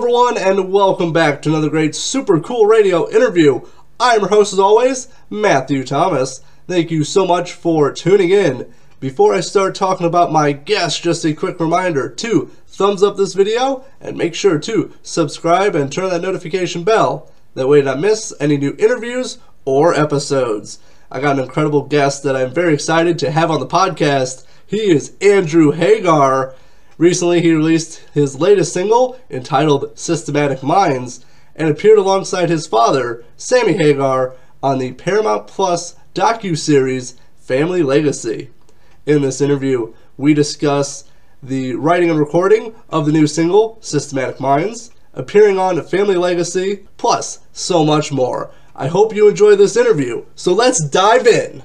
everyone, and welcome back to another great Super Cool Radio interview. I'm your host, as always, Matthew Thomas. Thank you so much for tuning in. Before I start talking about my guest, just a quick reminder to thumbs up this video and make sure to subscribe and turn that notification bell. That way, you don't miss any new interviews or episodes. I got an incredible guest that I'm very excited to have on the podcast. He is Andrew Hagar. Recently, he released his latest single entitled Systematic Minds and appeared alongside his father, Sammy Hagar, on the Paramount Plus docu-series Family Legacy. In this interview, we discuss the writing and recording of the new single Systematic Minds, appearing on Family Legacy, plus so much more. I hope you enjoy this interview. So let's dive in.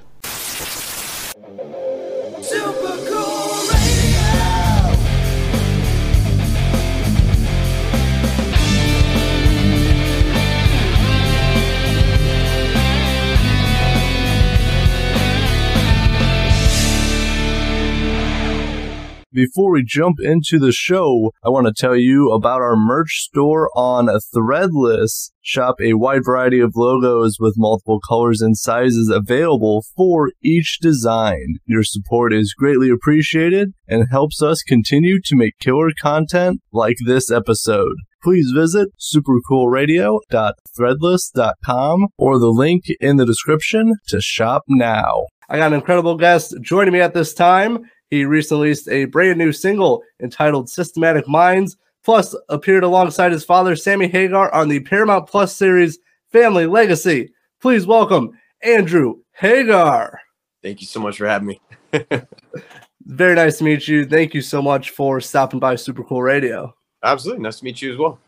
Before we jump into the show, I want to tell you about our merch store on Threadless. Shop a wide variety of logos with multiple colors and sizes available for each design. Your support is greatly appreciated and helps us continue to make killer content like this episode please visit supercoolradio.threadless.com or the link in the description to shop now. I got an incredible guest joining me at this time. He recently released a brand new single entitled Systematic Minds, plus appeared alongside his father, Sammy Hagar, on the Paramount Plus series Family Legacy. Please welcome Andrew Hagar. Thank you so much for having me. Very nice to meet you. Thank you so much for stopping by Super Cool Radio. Absolutely. Nice to meet you as well.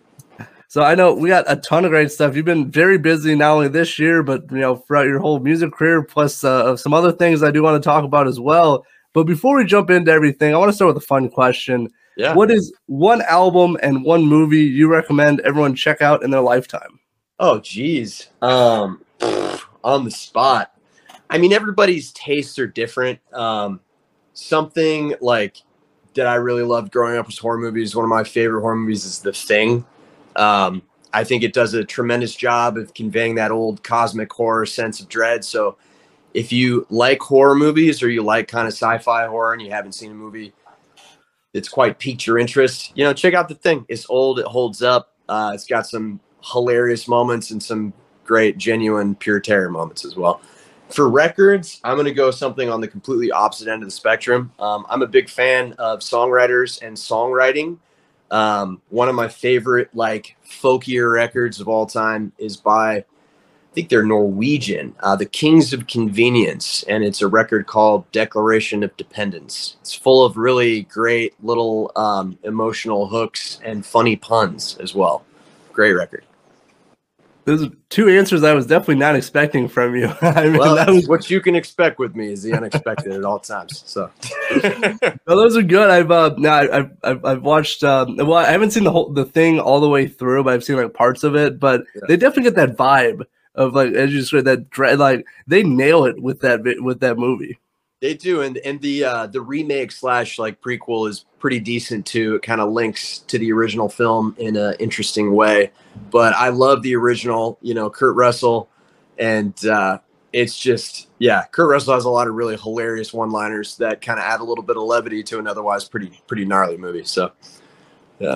So I know we got a ton of great stuff. You've been very busy not only this year, but you know throughout your whole music career, plus uh, some other things I do want to talk about as well. But before we jump into everything, I want to start with a fun question. Yeah. What is one album and one movie you recommend everyone check out in their lifetime? Oh, geez. Um, on the spot. I mean, everybody's tastes are different. Um, something like that I really loved growing up was horror movies. One of my favorite horror movies is The Thing. Um, I think it does a tremendous job of conveying that old cosmic horror sense of dread. So if you like horror movies or you like kind of sci-fi horror and you haven't seen a movie that's quite piqued your interest, you know, check out the thing. It's old, it holds up. Uh, it's got some hilarious moments and some great, genuine, pure terror moments as well. For records, I'm going to go something on the completely opposite end of the spectrum. Um, I'm a big fan of songwriters and songwriting. Um, one of my favorite, like, folkier records of all time is by think they're Norwegian, uh, the Kings of Convenience, and it's a record called Declaration of Dependence. It's full of really great little um, emotional hooks and funny puns as well. Great record. Those two answers I was definitely not expecting from you. I mean, well, that was what you can expect with me is the unexpected at all times. So, well, those are good. I've uh, now I've, I've I've watched. Um, well, I haven't seen the whole the thing all the way through, but I've seen like parts of it. But yeah. they definitely get that vibe of like as you said that dread like they nail it with that with that movie. They do, and and the uh, the remake slash like prequel is pretty decent too. It kind of links to the original film in an interesting way. But I love the original. You know, Kurt Russell, and uh, it's just yeah, Kurt Russell has a lot of really hilarious one liners that kind of add a little bit of levity to an otherwise pretty pretty gnarly movie. So yeah.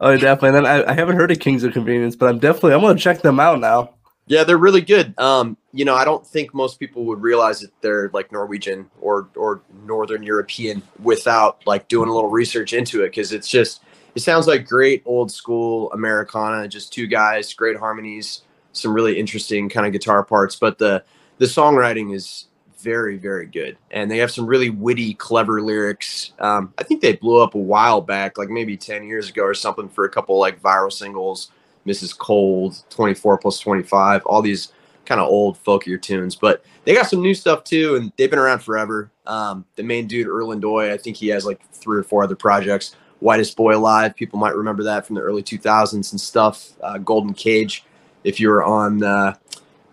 Oh, definitely. And then I, I haven't heard of Kings of Convenience, but I'm definitely I'm gonna check them out now. Yeah, they're really good. Um, you know, I don't think most people would realize that they're like Norwegian or or Northern European without like doing a little research into it because it's just it sounds like great old school Americana, just two guys, great harmonies, some really interesting kind of guitar parts, but the the songwriting is very very good and they have some really witty clever lyrics um, i think they blew up a while back like maybe 10 years ago or something for a couple like viral singles Mrs. Cold, 24 plus 25, all these kind of old folkier tunes. But they got some new stuff too, and they've been around forever. Um, the main dude, Erlend Øye, I think he has like three or four other projects. Whitest Boy Alive, people might remember that from the early 2000s and stuff. Uh, Golden Cage, if you were on, uh,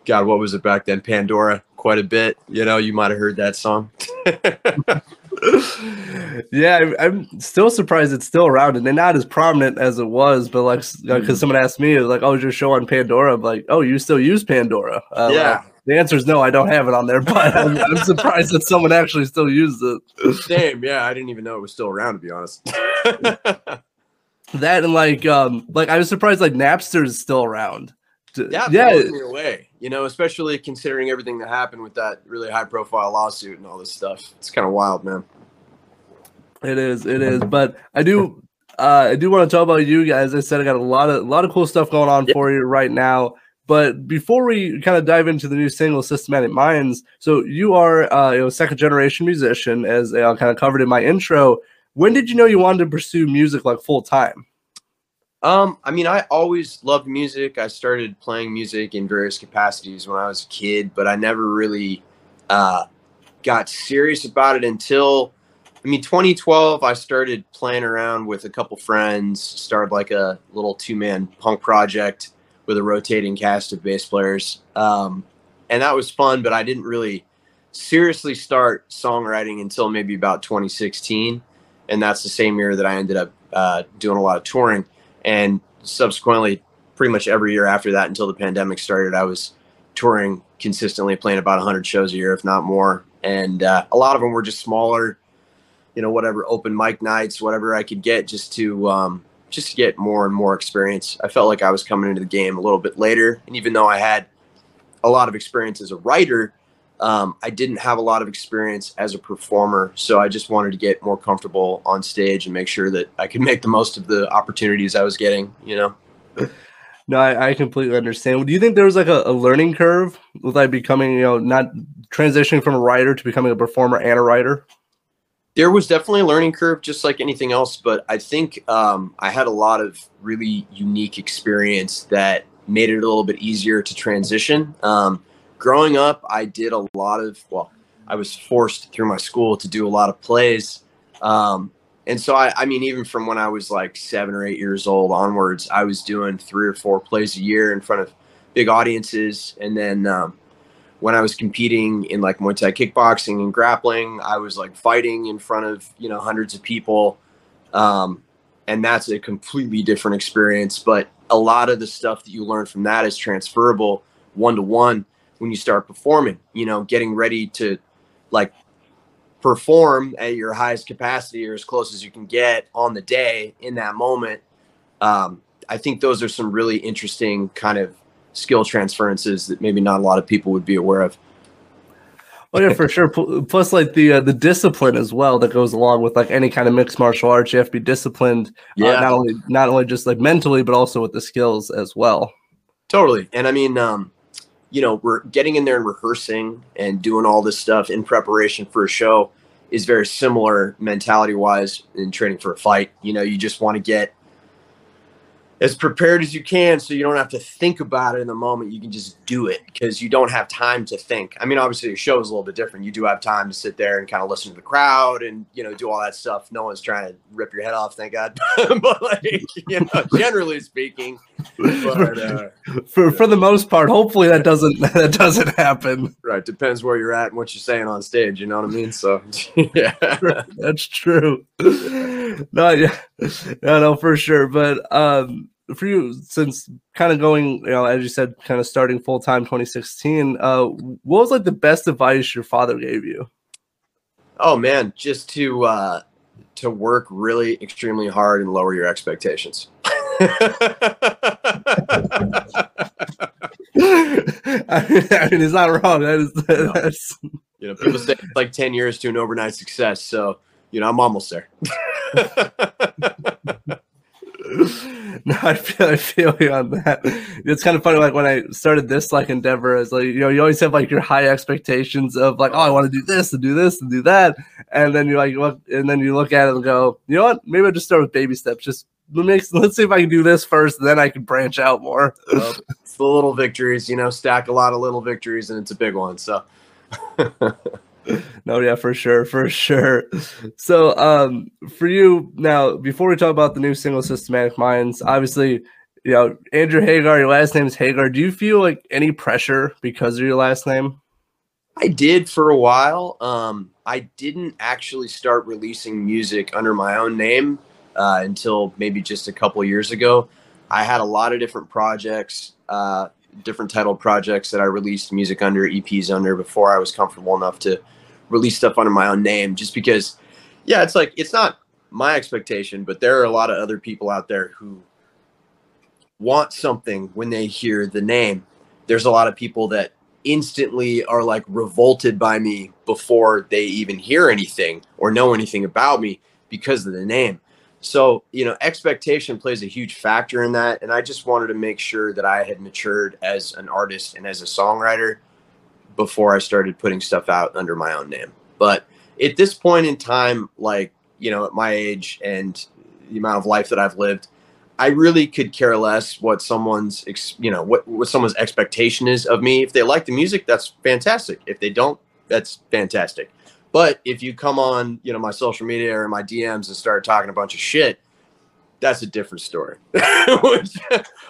God, what was it back then? Pandora, quite a bit. You know, you might have heard that song. yeah, I'm, I'm, still surprised it's still around and they're not as prominent as it was. But like, because mm-hmm. someone asked me, like, "Oh, is your show on Pandora?" I'm like, "Oh, you still use Pandora?" Uh, yeah. Like, the answer is no. I don't have it on there, but I'm, I'm surprised that someone actually still uses it. Same. Yeah, I didn't even know it was still around. To be honest. that and like, um, like I was surprised like Napster is still around. Yeah, yeah. me away. You know, especially considering everything that happened with that really high profile lawsuit and all this stuff. It's kind of wild, man. It is, it is. But I do uh I do want to talk about you guys. I said I got a lot of a lot of cool stuff going on for you right now. But before we kind of dive into the new single "Systematic Minds," so you are uh, you know second generation musician, as I kind of covered in my intro. When did you know you wanted to pursue music like full time? Um, I mean, I always loved music. I started playing music in various capacities when I was a kid, but I never really uh, got serious about it until, I mean, 2012. I started playing around with a couple friends, started like a little two man punk project with a rotating cast of bass players, um, and that was fun. But I didn't really seriously start songwriting until maybe about 2016, and that's the same year that I ended up uh, doing a lot of touring and subsequently pretty much every year after that until the pandemic started i was touring consistently playing about 100 shows a year if not more. And uh, a lot of them were just smaller you know whatever open mic nights whatever i could get just to um, just to get more and more experience. I felt like i was coming into the game a little bit later. And even though i had a lot of experience as a writer um, I didn't have a lot of experience as a performer, so I just wanted to get more comfortable on stage and make sure that I could make the most of the opportunities I was getting. You know. No, I, I completely understand. Do you think there was like a, a, learning curve with like becoming, you know, not transitioning from a writer to becoming a performer and a writer? There was definitely a learning curve, just like anything else. But I think um, I had a lot of really unique experience that made it a little bit easier to transition. Um, growing up, I did a lot of, well, I was forced through my school to do a lot of plays. Um, and so, I, I mean, even from when I was like seven or eight years old onwards, I was doing three or four plays a year in front of big audiences. And then um, when I was competing in like Muay Thai kickboxing and grappling, I was like fighting in front of, you know, hundreds of people. Um, and that's a completely different experience. But a lot of the stuff that you learn from that is transferable one to one when you start performing, you know, getting ready to like perform at your highest capacity or as close as you can get on the day in that moment. Um, I think those are some really interesting kind of skill transferences that maybe not a lot of people would be aware of. Oh yeah, for sure. Plus, like the uh, the discipline as well that goes along with like any kind of mixed martial arts. You have to be disciplined, uh, yeah. Uh, not only not only just like mentally, but also with the skills as well. Totally, and I mean, um, you know, we're getting in there and rehearsing and doing all this stuff in preparation for a show is very similar mentality wise in training for a fight. You know, you just want to get as prepared as you can so you don't have to think about it in the moment. You can just do it because you don't have time to think. I mean obviously your show is a little bit different. You do have time to sit there and kind of listen to the crowd and you know do all that stuff. No one's trying to rip your head off thank god. But like you know generally speaking. But, uh, for for the most part hopefully that doesn't that doesn't happen. Right depends where you're at and what you're saying on stage you know what i mean? So yeah. That's true. No yeah no no for sure but um for you, since kind of going, you know, as you said, kind of starting full time 2016, uh, what was like the best advice your father gave you? Oh man, just to uh, to work really extremely hard and lower your expectations. I, mean, I mean, it's not wrong. That is, that's... You know, people say it's like 10 years to an overnight success. So, you know, I'm almost there. no, I feel I feel you on that. It's kind of funny. Like when I started this like endeavor, as like you know, you always have like your high expectations of like, oh, I want to do this and do this and do that, and then you like look, and then you look at it and go, you know what? Maybe I'll just start with baby steps. Just makes let's see if I can do this first, then I can branch out more. Well, it's the little victories, you know, stack a lot of little victories, and it's a big one. So. no, yeah, for sure, for sure. So, um, for you now, before we talk about the new single "Systematic Minds," obviously, you know, Andrew Hagar, your last name is Hagar. Do you feel like any pressure because of your last name? I did for a while. Um, I didn't actually start releasing music under my own name uh, until maybe just a couple years ago. I had a lot of different projects, uh, different titled projects that I released music under, EPs under before I was comfortable enough to release stuff under my own name. Just because, yeah, it's like it's not my expectation, but there are a lot of other people out there who want something when they hear the name. There's a lot of people that instantly are like revolted by me before they even hear anything or know anything about me because of the name. So, you know, expectation plays a huge factor in that. And I just wanted to make sure that I had matured as an artist and as a songwriter before I started putting stuff out under my own name. But at this point in time, like, you know, at my age and the amount of life that I've lived, I really could care less what someone's, you know, what, what someone's expectation is of me. If they like the music, that's fantastic. If they don't, that's fantastic. But if you come on, you know, my social media or my DMs and start talking a bunch of shit, that's a different story. Which,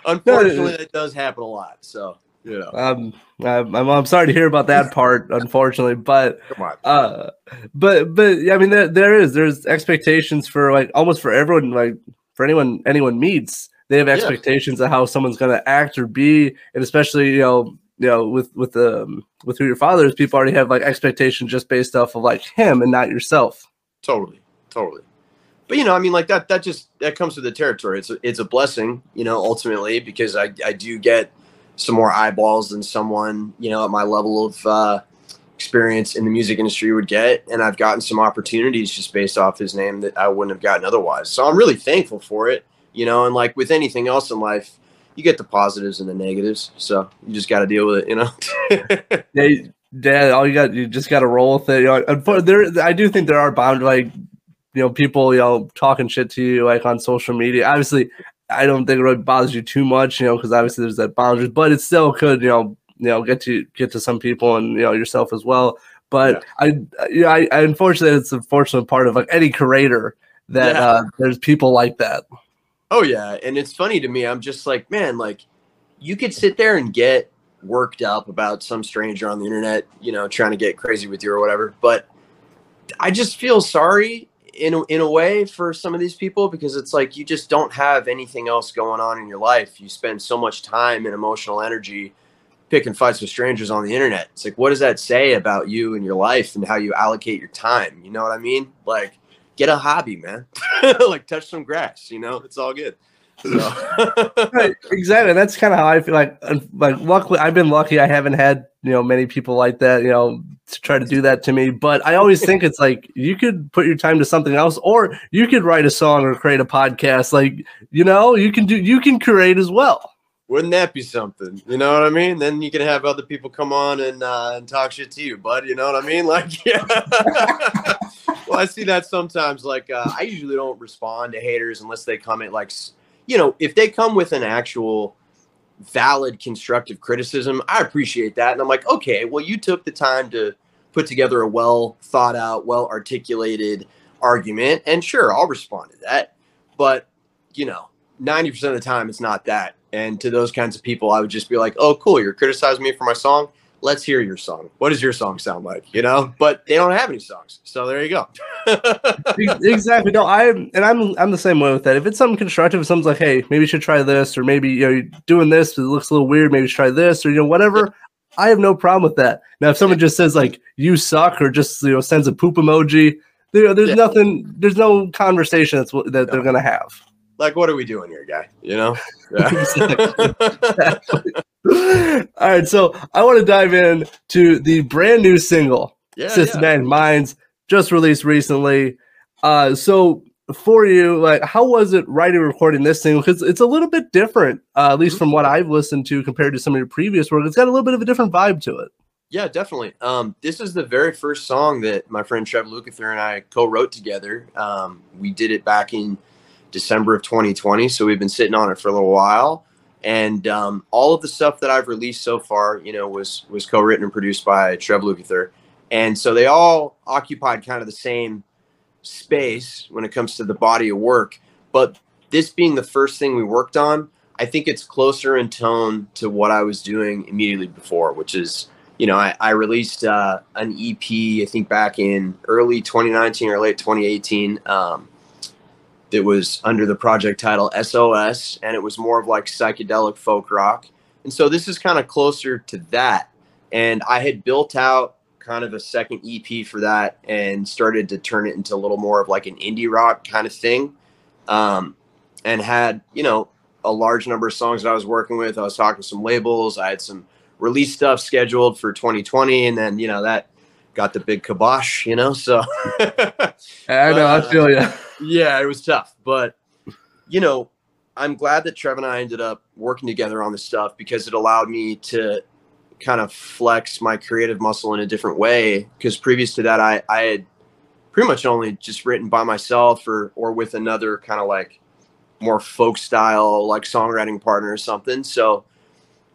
unfortunately, it does happen a lot. So, you know, um, I'm, I'm sorry to hear about that part, unfortunately, but come on, uh, but but yeah, I mean, there, there is there's expectations for like almost for everyone, like for anyone anyone meets, they have expectations yeah. of how someone's going to act or be, and especially you know you know with with the um, with who your father is, people already have like expectations just based off of like him and not yourself. Totally, totally. But you know, I mean, like that that just that comes with the territory. It's a, it's a blessing, you know, ultimately because I I do get some more eyeballs than someone you know at my level of uh, experience in the music industry would get, and I've gotten some opportunities just based off his name that I wouldn't have gotten otherwise. So I'm really thankful for it, you know. And like with anything else in life, you get the positives and the negatives. So you just got to deal with it, you know. yeah, Dad, all you got, you just got to roll with it. You know, there, I do think there are bound like, you know, people, you know, talking shit to you like on social media. Obviously, I don't think it really bothers you too much, you know, because obviously there's that boundaries, but it still could, you know, you know, get to get to some people and you know yourself as well. But yeah. I, you know, I, I unfortunately, it's a fortunate part of like any creator that yeah. uh, there's people like that. Oh yeah, and it's funny to me. I'm just like, man, like you could sit there and get worked up about some stranger on the internet, you know, trying to get crazy with you or whatever. But I just feel sorry in a, in a way for some of these people because it's like you just don't have anything else going on in your life. You spend so much time and emotional energy picking fights with strangers on the internet. It's like, what does that say about you and your life and how you allocate your time? You know what I mean? Like, get a hobby, man. like touch some grass, you know, it's all good. So. right, exactly. That's kind of how I feel like, like luckily I've been lucky. I haven't had, you know, many people like that, you know, to try to do that to me. But I always think it's like, you could put your time to something else, or you could write a song or create a podcast. Like, you know, you can do, you can create as well. Wouldn't that be something? You know what I mean? Then you can have other people come on and uh, and talk shit to you, bud. You know what I mean? Like, yeah. well, I see that sometimes. Like, uh, I usually don't respond to haters unless they comment. Like, you know, if they come with an actual valid constructive criticism, I appreciate that. And I'm like, okay, well, you took the time to put together a well thought out, well articulated argument, and sure, I'll respond to that. But you know, 90% of the time, it's not that and to those kinds of people, I would just be like, "Oh, cool, you're criticizing me for my song. Let's hear your song. What does your song sound like?" You know. But they don't have any songs, so there you go. exactly. No, I and I'm I'm the same way with that. If it's something constructive, if someone's like, "Hey, maybe you should try this," or maybe you know, you're doing this, it looks a little weird. Maybe try this, or you know, whatever. I have no problem with that. Now, if someone just says like "you suck" or just you know sends a poop emoji, there, there's yeah. nothing. There's no conversation that's that no. they're gonna have like what are we doing here guy you know yeah. exactly. all right so i want to dive in to the brand new single yeah, systematic yeah. minds just released recently uh so for you like how was it writing recording this single because it's a little bit different uh, at least mm-hmm. from what i've listened to compared to some of your previous work it's got a little bit of a different vibe to it yeah, definitely. Um, this is the very first song that my friend Trev Lukather and I co-wrote together. Um, we did it back in December of 2020. So we've been sitting on it for a little while. And um, all of the stuff that I've released so far, you know, was was co-written and produced by Trev Lukather. And so they all occupied kind of the same space when it comes to the body of work. But this being the first thing we worked on, I think it's closer in tone to what I was doing immediately before, which is you know, I, I released uh, an EP, I think back in early 2019 or late 2018. Um, that was under the project title SOS, and it was more of like psychedelic folk rock. And so this is kind of closer to that. And I had built out kind of a second EP for that and started to turn it into a little more of like an indie rock kind of thing. Um, and had, you know, a large number of songs that I was working with. I was talking to some labels. I had some release stuff scheduled for 2020. And then, you know, that got the big kibosh, you know? So I know, uh, I feel you. Yeah, it was tough. But, you know, I'm glad that Trev and I ended up working together on this stuff because it allowed me to kind of flex my creative muscle in a different way. Because previous to that, I, I had pretty much only just written by myself or or with another kind of like more folk style like songwriting partner or something. So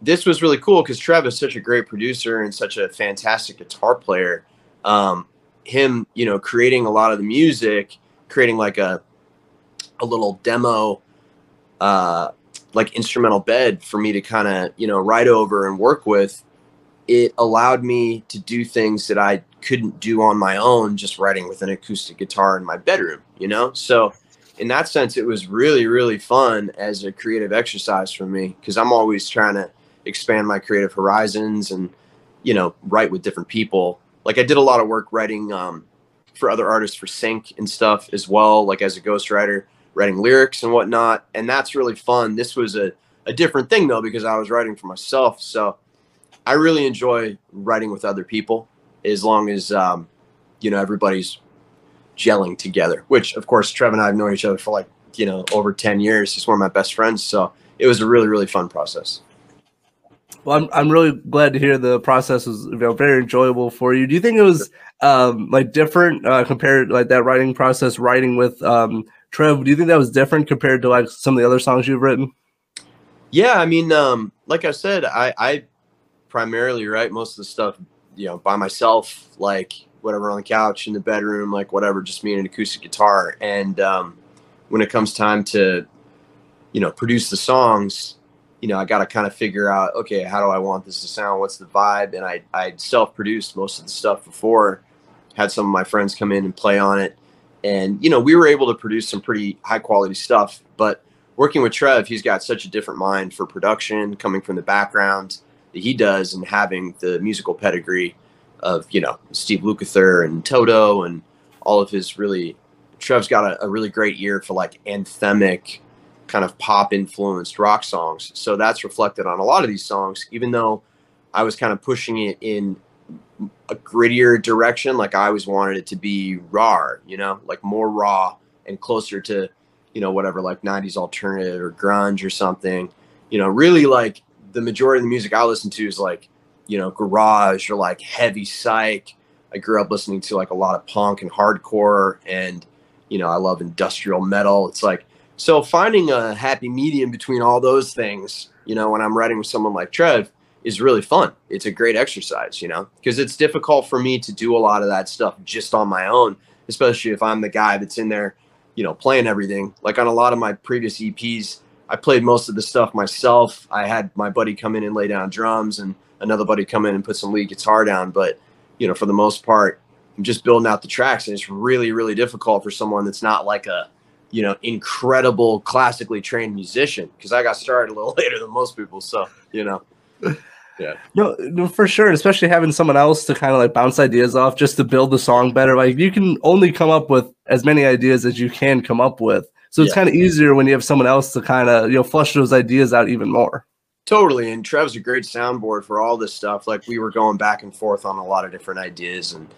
this was really cool because Trev is such a great producer and such a fantastic guitar player. Um, him, you know, creating a lot of the music, creating like a a little demo uh, like instrumental bed for me to kind of you know write over and work with it allowed me to do things that i couldn't do on my own just writing with an acoustic guitar in my bedroom you know? So in that sense it was really really fun as a creative exercise for me because i'm always trying to expand my creative horizons and you know write with different people. Like i did a lot of work writing um, for other artists for sync and stuff as well like as a ghostwriter writing lyrics and whatnot. And that's really fun. This was a, a different thing though, because I was writing for myself. So I really enjoy writing with other people as long as, um, you know, everybody's gelling together, which of course, Trev and I have known each other for like, you know, over 10 years. He's one of my best friends. So it was a really, really fun process. Well, I'm, I'm really glad to hear the process was you know, very enjoyable for you. Do you think it was um, like different uh, compared like that writing process, writing with um, Trev, do you think that was different compared to like some of the other songs you've written? Yeah, I mean, um, like I said, I, I primarily write most of the stuff, you know, by myself, like whatever on the couch in the bedroom, like whatever, just me and an acoustic guitar. And um, when it comes time to, you know, produce the songs, you know, I got to kind of figure out, okay, how do I want this to sound? What's the vibe? And I, I self-produced most of the stuff before, had some of my friends come in and play on it. And you know we were able to produce some pretty high quality stuff but working with trev he's got such a different mind for production coming from the background that he does and having the musical pedigree of you know steve lukather and toto and all of his really trev's got a, a really great ear for like anthemic kind of pop influenced rock songs. So that's reflected on a lot of these songs even though i was kind of pushing it in a grittier direction. Like I always wanted it to be raw, you know, like more raw and closer to, you know, whatever like 90s alternative or grunge or something. You know, really like the majority of the music I listen to is like, you know, garage or like heavy psych. I grew up listening to like a lot of punk and hardcore and, you know, I love industrial metal. It's like, so finding a happy medium between all those things, you know, when I'm writing with someone like Trev, is really fun. It's a great exercise, you know, because it's difficult for me to do a lot of that stuff just on my own, especially if I'm the guy that's in there, you know, playing everything. Like on a lot of my previous EPs, I played most of the stuff myself. I had my buddy come in and lay down drums and another buddy come in and put some lead guitar down. But, you know, for the most part, I'm just building out the tracks. And it's really, really difficult for someone that's not like a, you know, incredible classically trained musician because I got started a little later than most people. So, you know. Yeah. No, no, for sure. Especially having someone else to kind of like bounce ideas off just to build the song better. Like you can only come up with as many ideas as you can come up with. So it's yeah. kind of easier when you have someone else to kind of, you know, flush those ideas out even more. Totally. And Trev's a great soundboard for all this stuff. Like we were going back and forth on a lot of different ideas. And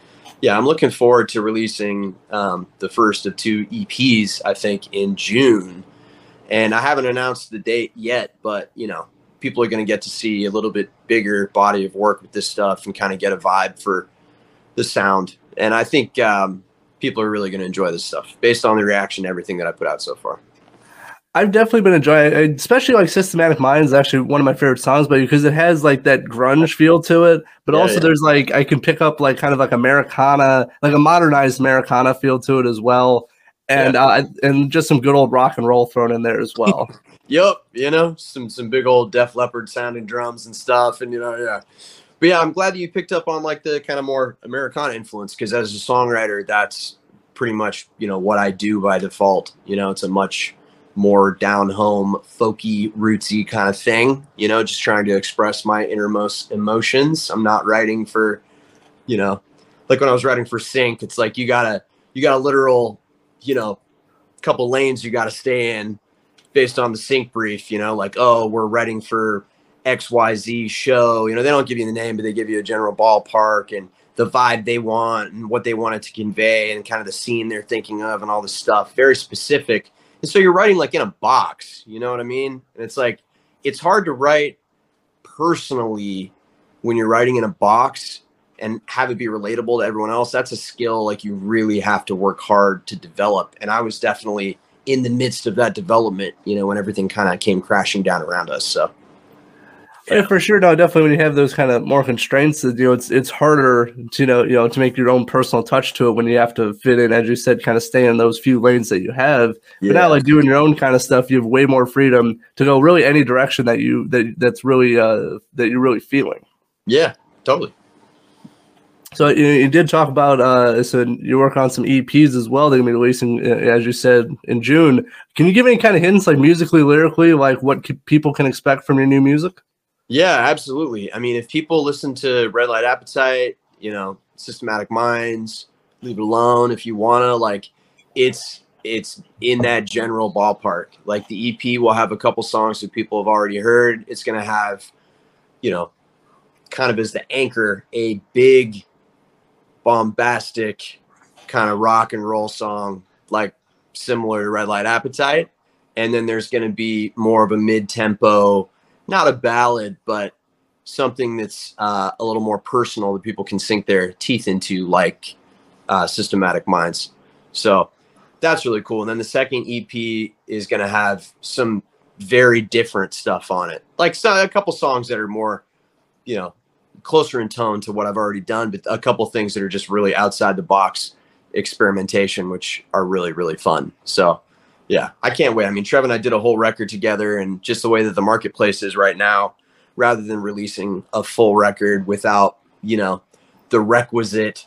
yeah, I'm looking forward to releasing um, the first of two EPs, I think, in June. And I haven't announced the date yet, but you know, people are going to get to see a little bit bigger body of work with this stuff and kind of get a vibe for the sound. And I think um, people are really going to enjoy this stuff based on the reaction to everything that I put out so far. I've definitely been enjoying it, especially like Systematic Mind is actually one of my favorite songs, but because it has like that grunge feel to it, but yeah, also yeah. there's like I can pick up like kind of like Americana, like a modernized Americana feel to it as well, and yeah. uh, and just some good old rock and roll thrown in there as well. Yep, you know, some some big old Def Leppard sounding drums and stuff, and you know, yeah. but yeah, I'm glad that you picked up on like the kind of more Americana influence because as a songwriter, that's pretty much you know what I do by default. You know, it's a much more down home, folky, rootsy kind of thing. You know, just trying to express my innermost emotions. I'm not writing for, you know, like when I was writing for Sync, it's like you gotta you got a literal, you know, couple lanes you got to stay in based on the sync brief. You know, like oh, we're writing for XYZ show. You know, they don't give you the name, but they give you a general ballpark and the vibe they want and what they wanted to convey and kind of the scene they're thinking of and all this stuff. Very specific. And so you're writing like in a box, you know what I mean? And it's like it's hard to write personally when you're writing in a box and have it be relatable to everyone else. That's a skill like you really have to work hard to develop. And I was definitely in the midst of that development, you know, when everything kind of came crashing down around us. So yeah, for sure. No, definitely. When you have those kind of more constraints, you know, it's it's harder to you know you know to make your own personal touch to it when you have to fit in, as you said, kind of stay in those few lanes that you have. Yeah. But now, like doing your own kind of stuff, you have way more freedom to go really any direction that you that that's really uh that you're really feeling. Yeah, totally. So you, you did talk about uh, so you work on some EPs as well. They're gonna be releasing, uh, as you said, in June. Can you give any kind of hints, like musically, lyrically, like what people can expect from your new music? Yeah, absolutely. I mean, if people listen to Red Light Appetite, you know, Systematic Minds, Leave It Alone, if you wanna, like, it's it's in that general ballpark. Like the EP will have a couple songs that people have already heard. It's gonna have, you know, kind of as the anchor, a big, bombastic kind of rock and roll song, like similar to Red Light Appetite. And then there's gonna be more of a mid tempo not a ballad, but something that's uh, a little more personal that people can sink their teeth into, like uh, Systematic Minds. So that's really cool. And then the second EP is going to have some very different stuff on it, like so, a couple songs that are more, you know, closer in tone to what I've already done, but a couple things that are just really outside the box experimentation, which are really, really fun. So yeah, I can't wait. I mean, Trev and I did a whole record together, and just the way that the marketplace is right now, rather than releasing a full record without, you know, the requisite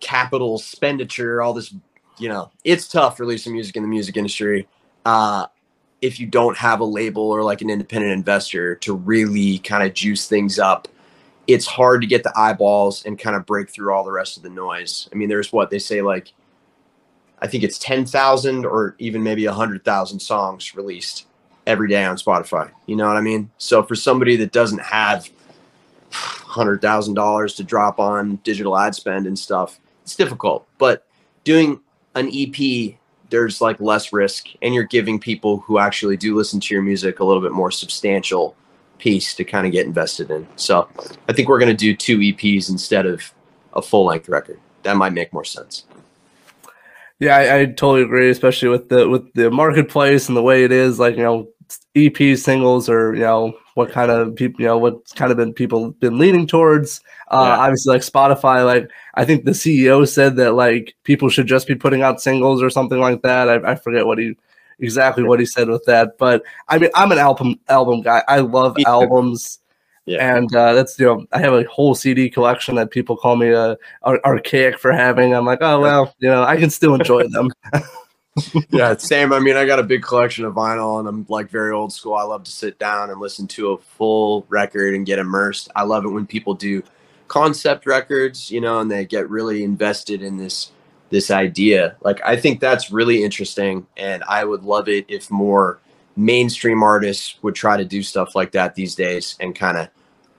capital expenditure, all this, you know, it's tough releasing music in the music industry. Uh, if you don't have a label or like an independent investor to really kind of juice things up, it's hard to get the eyeballs and kind of break through all the rest of the noise. I mean, there's what they say like I think it's 10,000 or even maybe 100,000 songs released every day on Spotify. You know what I mean? So for somebody that doesn't have $100,000 to drop on digital ad spend and stuff, it's difficult. But doing an EP, there's like less risk and you're giving people who actually do listen to your music a little bit more substantial piece to kind of get invested in. So I think we're going to do two EPs instead of a full length record. That might make more sense. Yeah, I, I, totally agree, especially with the with the marketplace and the way it is. Like you know, EP singles or you know what kind of people you know what kind of been people been leaning towards. Uh, yeah. Obviously, like Spotify, like I think the CEO said that like people should just be putting out singles or something like that. I, I forget what he exactly what he said with that, but I mean, I'm an album album guy. I love albums. Yeah. And uh, that's you know I have a whole CD collection that people call me uh, archaic for having. I'm like, oh well, you know I can still enjoy them. yeah, same. I mean, I got a big collection of vinyl, and I'm like very old school. I love to sit down and listen to a full record and get immersed. I love it when people do concept records, you know, and they get really invested in this this idea. Like, I think that's really interesting, and I would love it if more mainstream artists would try to do stuff like that these days and kind of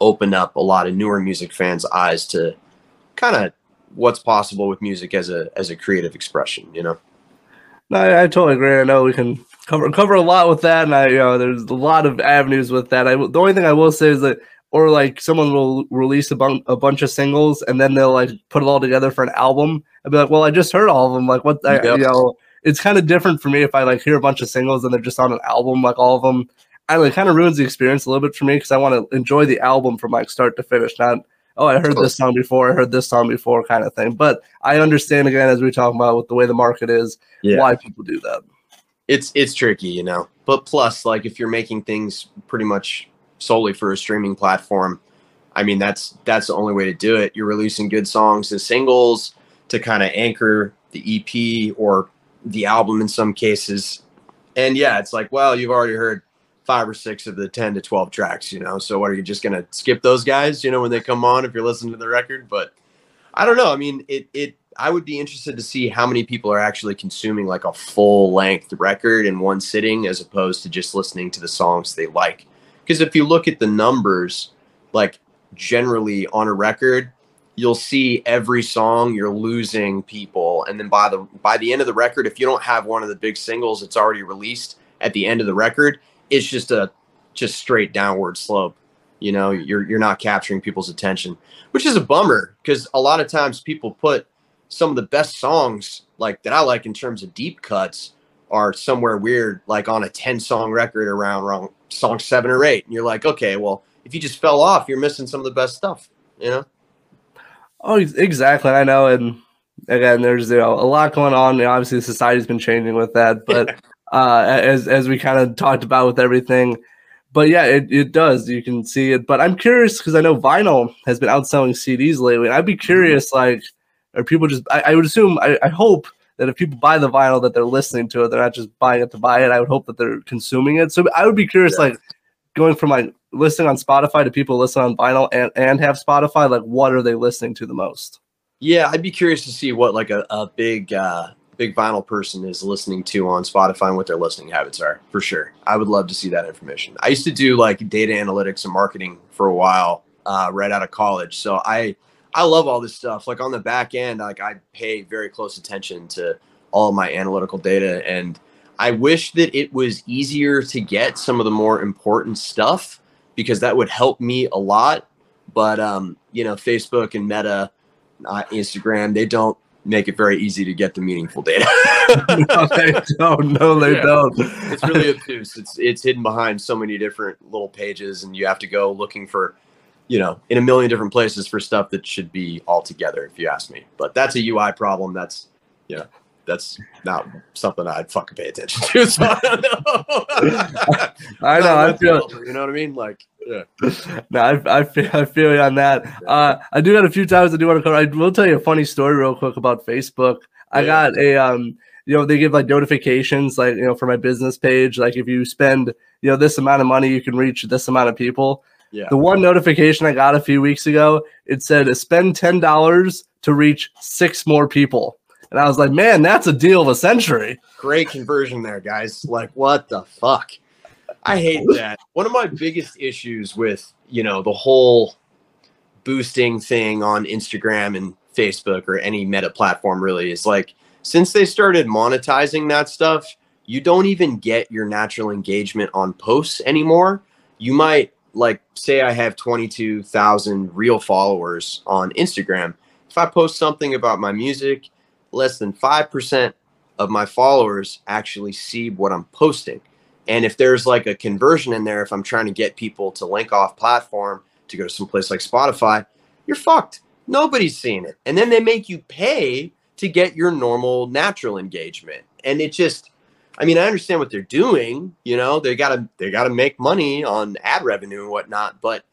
open up a lot of newer music fans' eyes to kind of what's possible with music as a as a creative expression. You know. No, I, I, totally agree. I know we can cover cover a lot with that, and I you know there's a lot of avenues with that. I the only thing I will say is that. Or like someone will release a, bun- a bunch of singles and then they'll like put it all together for an album. I'd be like, well, I just heard all of them. Like, what? Yep. I, you know, it's kind of different for me if I like hear a bunch of singles and they're just on an album, like all of them. I like kind of ruins the experience a little bit for me because I want to enjoy the album from like start to finish, not oh I heard this song before, I heard this song before kind of thing. But I understand again as we talk about with the way the market is, yeah. why people do that. It's it's tricky, you know. But plus, like if you're making things pretty much solely for a streaming platform, I mean, that's that's the only way to do it. You're releasing good songs as singles to kind of anchor the EP or the album in some cases. And yeah, it's like, well, you've already heard five or six of the 10 to 12 tracks, you know. So what are you just going to skip those guys, you know, when they come on if you're listening to the record, but I don't know. I mean, it it I would be interested to see how many people are actually consuming like a full length record in one sitting as opposed to just listening to the songs they like. Because if you look at the numbers, like generally on a record, you'll see every song you're losing people. And then by the by the end of the record if you don't have one of the big singles that's already released at the end of the record it's just a just straight downward slope. You know you're you're not capturing people's attention which is a bummer because a lot of times people put some of the best songs like that I like in terms of deep cuts are somewhere weird like on a 10 song record around song 7 or 8 and you're like okay well if you just fell off you're missing some of the best stuff you know Oh, exactly. I know, and again, there's you know a lot going on. You know, obviously, society's been changing with that, but uh, as as we kind of talked about with everything, but yeah, it, it does. You can see it. But I'm curious because I know vinyl has been outselling CDs lately, and I'd be mm-hmm. curious, like, are people just? I, I would assume, I, I hope that if people buy the vinyl, that they're listening to it. They're not just buying it to buy it. I would hope that they're consuming it. So I would be curious, yeah. like, going from like listening on Spotify to people listen on vinyl and, and have Spotify? Like, what are they listening to the most? Yeah, I'd be curious to see what like a, a big uh, big vinyl person is listening to on Spotify and what their listening habits are for sure. I would love to see that information. I used to do like data analytics and marketing for a while uh, right out of college, so I I love all this stuff. Like on the back end, like I pay very close attention to all my analytical data and I wish that it was easier to get some of the more important stuff because that would help me a lot. But um, you know, Facebook and Meta, uh, Instagram, they don't make it very easy to get the meaningful data. no, they don't. No, they yeah. don't. it's really obtuse. It's it's hidden behind so many different little pages, and you have to go looking for, you know, in a million different places for stuff that should be all together. If you ask me, but that's a UI problem. That's you know, that's not something I'd fucking pay attention to. So I don't know. I know. I feel. You know what I mean? Like, yeah. no, I, I feel I feel you on that. Uh, I do got a few times. I do want to cover. I will tell you a funny story real quick about Facebook. I yeah. got a um. You know, they give like notifications, like you know, for my business page. Like if you spend, you know, this amount of money, you can reach this amount of people. Yeah. The one notification I got a few weeks ago, it said spend ten dollars to reach six more people. And I was like, man, that's a deal of a century. Great conversion there, guys. Like, what the fuck? I hate that. One of my biggest issues with, you know, the whole boosting thing on Instagram and Facebook or any meta platform really is like, since they started monetizing that stuff, you don't even get your natural engagement on posts anymore. You might, like, say I have 22,000 real followers on Instagram. If I post something about my music, less than 5% of my followers actually see what I'm posting. And if there's like a conversion in there, if I'm trying to get people to link off platform to go to some place like Spotify, you're fucked. Nobody's seeing it. And then they make you pay to get your normal natural engagement. And it just I mean, I understand what they're doing, you know, they gotta they gotta make money on ad revenue and whatnot, but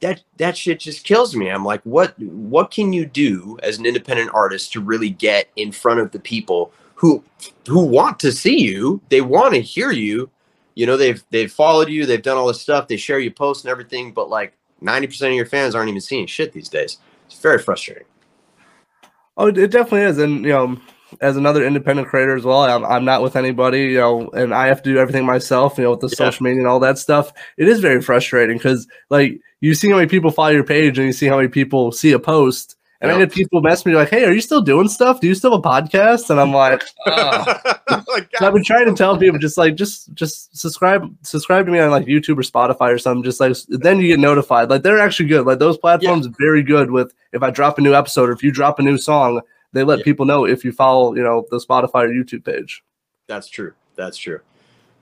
that that shit just kills me. I'm like, what what can you do as an independent artist to really get in front of the people who who want to see you? They want to hear you. You know, they've they've followed you, they've done all this stuff, they share your posts and everything, but like 90% of your fans aren't even seeing shit these days. It's very frustrating. Oh, it definitely is. And you know, as another independent creator as well. I'm, I'm not with anybody, you know, and I have to do everything myself, you know, with the yeah. social media and all that stuff. It is very frustrating because, like, you see how many people follow your page and you see how many people see a post. And. I get people mess me like, "Hey, are you still doing stuff? Do you still have a podcast?" And I'm like, oh. so "I've been trying to tell people just like just just subscribe subscribe to me on like YouTube or Spotify or something. Just like then you get notified. Like they're actually good. Like those platforms yeah. are very good with if I drop a new episode or if you drop a new song, they let yeah. people know if you follow, you know, the Spotify or YouTube page. That's true. That's true.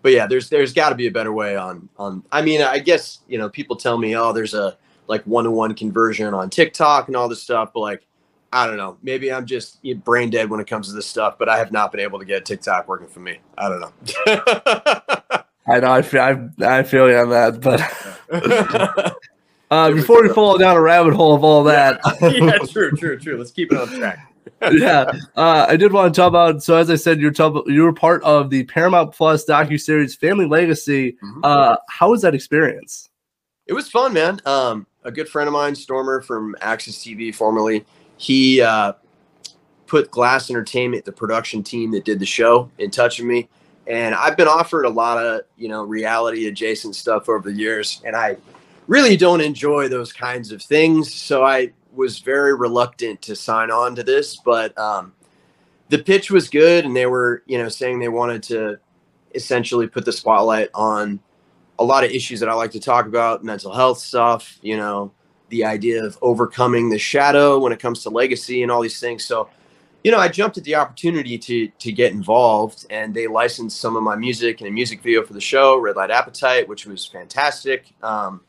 But yeah, there's there's got to be a better way on on. I mean, I guess you know people tell me, oh, there's a like one to one conversion on TikTok and all this stuff, but like I don't know. Maybe I'm just brain dead when it comes to this stuff, but I have not been able to get TikTok working for me. I don't know. I know. I feel. I, I feel you on that, but Uh, before we fall down a rabbit hole of all that. Yeah, yeah true, true, true. Let's keep it on track. Yeah, uh, I did want to talk about. So, as I said, you're you were part of the Paramount Plus docu series Family Legacy. Mm-hmm. Uh, how was that experience? It was fun, man. Um, a good friend of mine, Stormer from AXS TV, formerly, he uh, put Glass Entertainment, the production team that did the show, in touch with me. And I've been offered a lot of, you know, reality adjacent stuff over the years. And I really don't enjoy those kinds of things. So I was very reluctant to sign on to this. But um, the pitch was good. And they were, you know, saying they wanted to essentially put the spotlight on a lot of issues that I like to talk about mental health stuff, you know, the idea of overcoming the shadow when it comes to legacy and all these things. So, you know, I jumped at the opportunity to to get involved, and they licensed some of my music and a music video for the show, Red Light Appetite, which was fantastic. Um,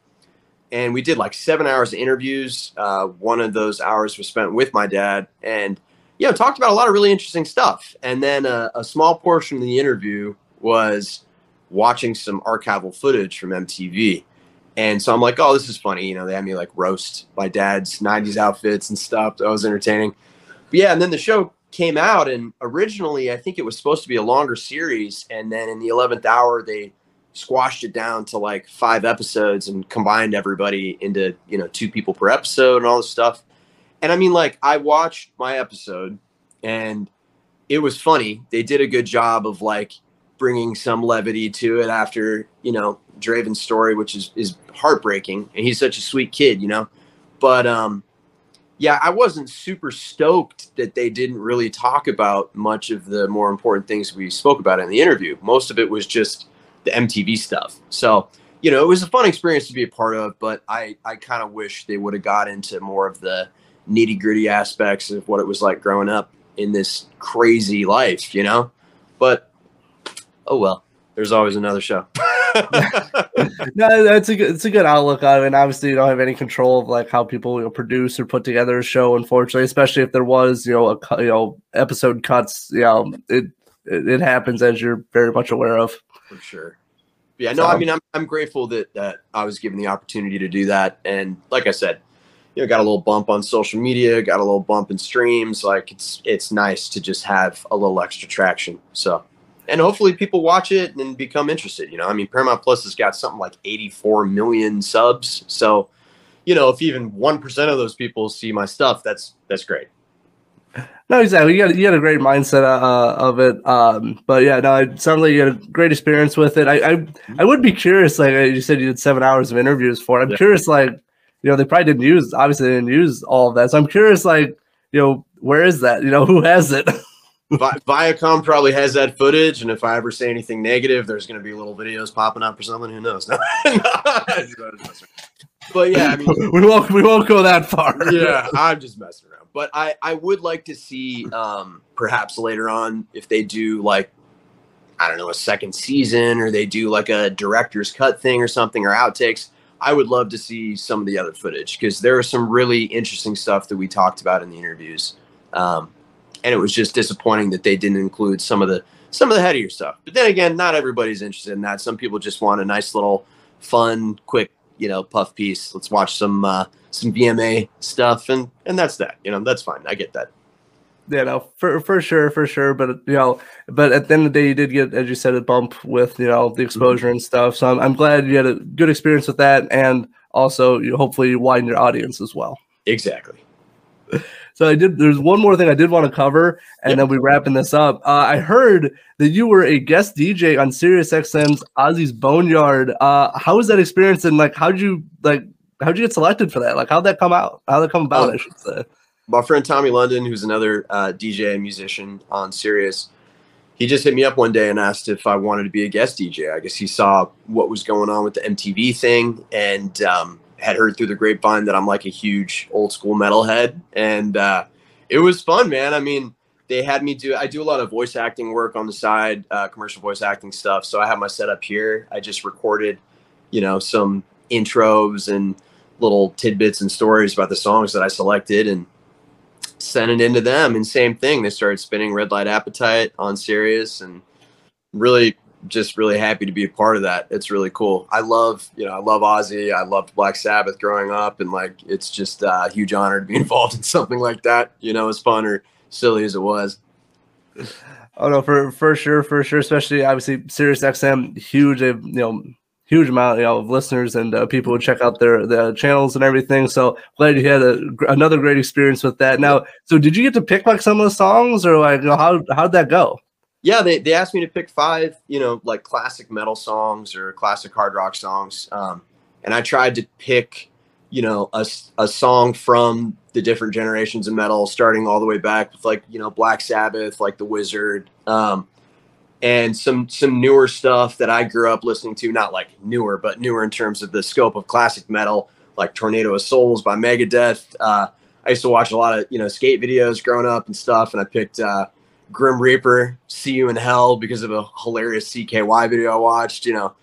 and we did like seven hours of interviews. Uh, one of those hours was spent with my dad, and you know, talked about a lot of really interesting stuff. And then uh, a small portion of the interview was watching some archival footage from MTV. And so I'm like, oh, this is funny. You know, they had me like roast my dad's 90s outfits and stuff. That was entertaining. But yeah, and then the show came out, and originally I think it was supposed to be a longer series, and then in the eleventh hour they squashed it down to like five episodes and combined everybody into you know two people per episode and all this stuff. And I mean, like I watched my episode, and it was funny. They did a good job of like bringing some levity to it after you know Draven's story, which is is heartbreaking, and he's such a sweet kid, you know. But um, yeah, I wasn't super stoked that they didn't really talk about much of the more important things we spoke about in the interview. Most of it was just the MTV stuff. So, you know, it was a fun experience to be a part of, but I, I kind of wish they would have got into more of the nitty gritty aspects of what it was like growing up in this crazy life, you know? But oh well, there's always another show. no, that's a good, it's a good outlook on it. And obviously, you don't have any control of like how people you know, produce or put together a show. Unfortunately, especially if there was you know a you know episode cuts. You know, it it, it happens as you're very much aware of. For sure. Yeah, no, so, I mean, I'm I'm grateful that that I was given the opportunity to do that, and like I said, you know, got a little bump on social media, got a little bump in streams. Like it's it's nice to just have a little extra traction. So and hopefully people watch it and become interested. You know, I mean, Paramount Plus has got something like 84 million subs. So, you know, if even one percent of those people see my stuff, that's that's great. No, exactly. You got you got a great mindset uh, of it. Um, but yeah, no, it sounds like you had a great experience with it. I, I mm-hmm. I would be curious. Like you said, you did seven hours of interviews for. It. I'm yeah. curious. Like you know, they probably didn't use obviously they didn't use all of that. So I'm curious. Like you know, where is that? You know, who has it? Vi- Viacom probably has that footage, and if I ever say anything negative, there's going to be little videos popping up or something. Who knows? but yeah, I mean, we won't we won't go that far. yeah, I'm just messing around. But I I would like to see um, perhaps later on if they do like I don't know a second season or they do like a director's cut thing or something or outtakes. I would love to see some of the other footage because there was some really interesting stuff that we talked about in the interviews. Um, and it was just disappointing that they didn't include some of the some of the headier stuff. But then again, not everybody's interested in that. Some people just want a nice little fun, quick, you know, puff piece. Let's watch some uh, some VMA stuff, and and that's that. You know, that's fine. I get that. Yeah, no, for for sure, for sure. But you know, but at the end of the day, you did get, as you said, a bump with you know the exposure and stuff. So I'm, I'm glad you had a good experience with that, and also you hopefully you widen your audience as well. Exactly. So I did. There's one more thing I did want to cover, and yep. then we wrapping this up. Uh, I heard that you were a guest DJ on Sirius XM's Ozzy's Boneyard. Uh, how was that experience, and like, how'd you like? How'd you get selected for that? Like, how'd that come out? How'd that come about? Oh, I should say. My friend Tommy London, who's another uh, DJ and musician on Sirius, he just hit me up one day and asked if I wanted to be a guest DJ. I guess he saw what was going on with the MTV thing, and um, had heard through the grapevine that I'm like a huge old school metalhead, and uh, it was fun, man. I mean, they had me do. I do a lot of voice acting work on the side, uh, commercial voice acting stuff. So I have my setup here. I just recorded, you know, some intros and little tidbits and stories about the songs that I selected and sent it into them. And same thing, they started spinning Red Light Appetite on Sirius and really just really happy to be a part of that. It's really cool. I love, you know, I love Ozzy. I loved Black Sabbath growing up, and like, it's just a huge honor to be involved in something like that. You know, as fun or silly as it was. Oh no, for for sure, for sure. Especially obviously Sirius XM, huge, you know, huge amount you know, of listeners and uh, people who check out their the channels and everything. So glad you had a, another great experience with that. Now, so did you get to pick like some of the songs, or like you know, how how'd that go? Yeah, they, they asked me to pick five, you know, like classic metal songs or classic hard rock songs, um, and I tried to pick, you know, a, a song from the different generations of metal, starting all the way back with like you know Black Sabbath, like The Wizard. Um, and some some newer stuff that I grew up listening to, not like newer, but newer in terms of the scope of classic metal, like Tornado of Souls by Megadeth. Uh, I used to watch a lot of you know skate videos growing up and stuff, and I picked uh, Grim Reaper, "See You in Hell" because of a hilarious CKY video I watched. You know,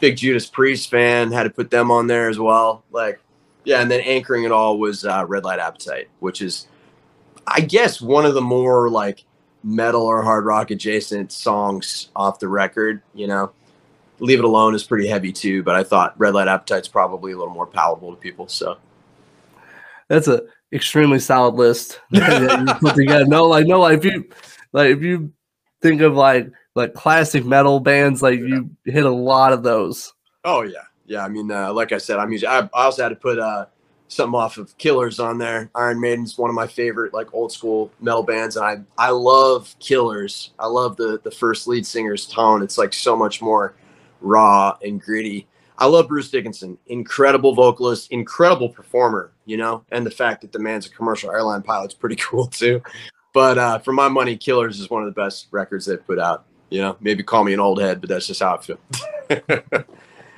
big Judas Priest fan, had to put them on there as well. Like, yeah, and then anchoring it all was uh, Red Light Appetite, which is, I guess, one of the more like metal or hard rock adjacent songs off the record. You know, Leave It Alone is pretty heavy too, but I thought Red Light Appetite's probably a little more palatable to people. So that's a extremely solid list put together. No, like no, like if you like if you think of like like classic metal bands, like you hit a lot of those. Oh yeah, yeah. I mean, uh, like I said, I'm usually I, I also had to put uh something off of Killers on there. Iron Maiden's one of my favorite like old school metal bands, and I I love Killers. I love the the first lead singer's tone. It's like so much more raw and gritty. I love Bruce Dickinson, incredible vocalist, incredible performer, you know, and the fact that the man's a commercial airline pilot's pretty cool too. But uh, for my money, Killers is one of the best records they've put out. You know, maybe call me an old head, but that's just how I feel.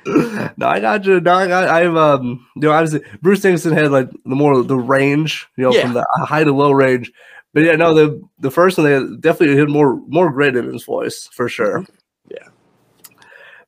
no, I got you. No, I got. I've um, you know, obviously Bruce Dickinson had like the more the range, you know, yeah. from the high to low range. But yeah, no, the the first one they definitely had more more grit in his voice for sure. Yeah.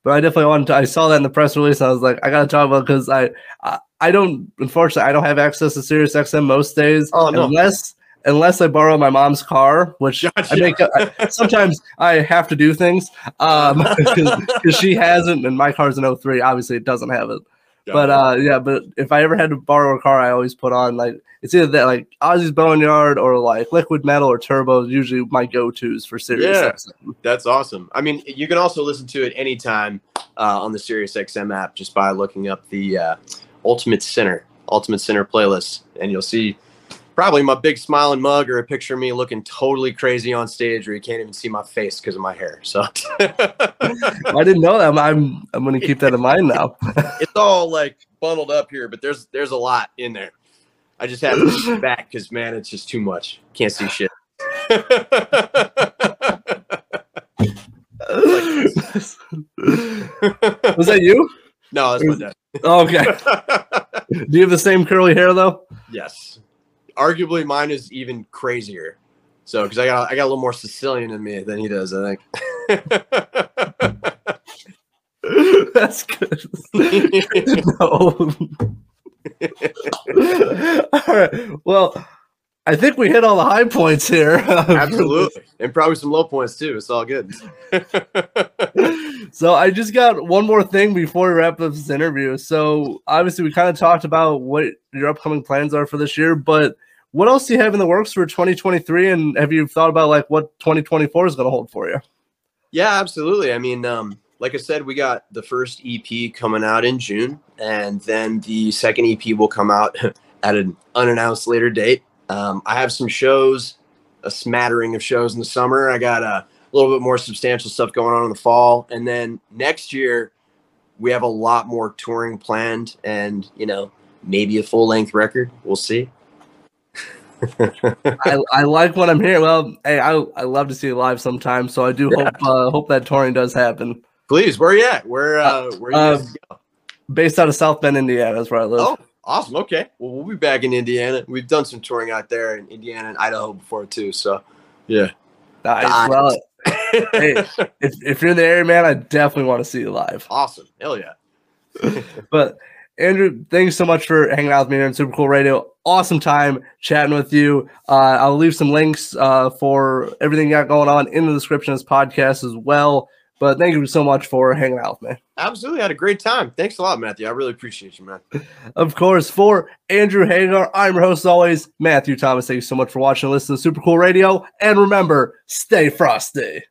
But I definitely wanted to. I saw that in the press release. I was like, I gotta talk about because I, I I don't unfortunately I don't have access to Sirius XM most days oh, no. unless unless I borrow my mom's car, which gotcha. I make. I, sometimes I have to do things um, because she hasn't, and my car's an 03. Obviously, it doesn't have it. Gotcha. But uh, yeah, but if I ever had to borrow a car, I always put on like it's either that like Ozzy's Boneyard or like Liquid Metal or Turbo. Usually my go tos for Sirius yeah, XM. That's awesome. I mean, you can also listen to it anytime uh, on the Sirius XM app just by looking up the uh, Ultimate Sinner Ultimate Sinner playlist, and you'll see probably my big smiling mug or a picture of me looking totally crazy on stage where you can't even see my face because of my hair. So I didn't know that. I'm I'm, I'm going to keep that in mind now. it's all like bundled up here, but there's there's a lot in there. I just have to back because man, it's just too much. Can't see shit. Was that you? No, that's my dad. okay. Do you have the same curly hair though? Yes arguably mine is even crazier. So because I got I got a little more Sicilian in me than he does, I think. That's good. no. all right. Well, I think we hit all the high points here. Absolutely. and probably some low points too. It's all good. so I just got one more thing before we wrap up this interview. So obviously we kind of talked about what your upcoming plans are for this year, but what else do you have in the works for 2023? And have you thought about like what 2024 is going to hold for you? Yeah, absolutely. I mean, um, like I said, we got the first EP coming out in June, and then the second EP will come out at an unannounced later date. Um, I have some shows, a smattering of shows in the summer. I got a little bit more substantial stuff going on in the fall, and then next year we have a lot more touring planned, and you know maybe a full length record. We'll see. I, I like what I'm hearing. Well, hey, I I love to see you live sometime, so I do yeah. hope uh, hope that touring does happen. Please, where are you at? Where uh, where you uh, Based out of South Bend, Indiana, that's where I live. Oh, awesome. Okay, well, we'll be back in Indiana. We've done some touring out there in Indiana and Idaho before too. So, yeah. Nice. Well, hey, if if you're in the area, man, I definitely want to see you live. Awesome. Hell yeah. but Andrew, thanks so much for hanging out with me here on Super Cool Radio. Awesome time chatting with you. Uh, I'll leave some links uh, for everything you got going on in the description of this podcast as well. But thank you so much for hanging out with me. Absolutely. Had a great time. Thanks a lot, Matthew. I really appreciate you, man. Of course, for Andrew Hagar, I'm your host, as always, Matthew Thomas. Thank you so much for watching and listening to Super Cool Radio. And remember, stay frosty.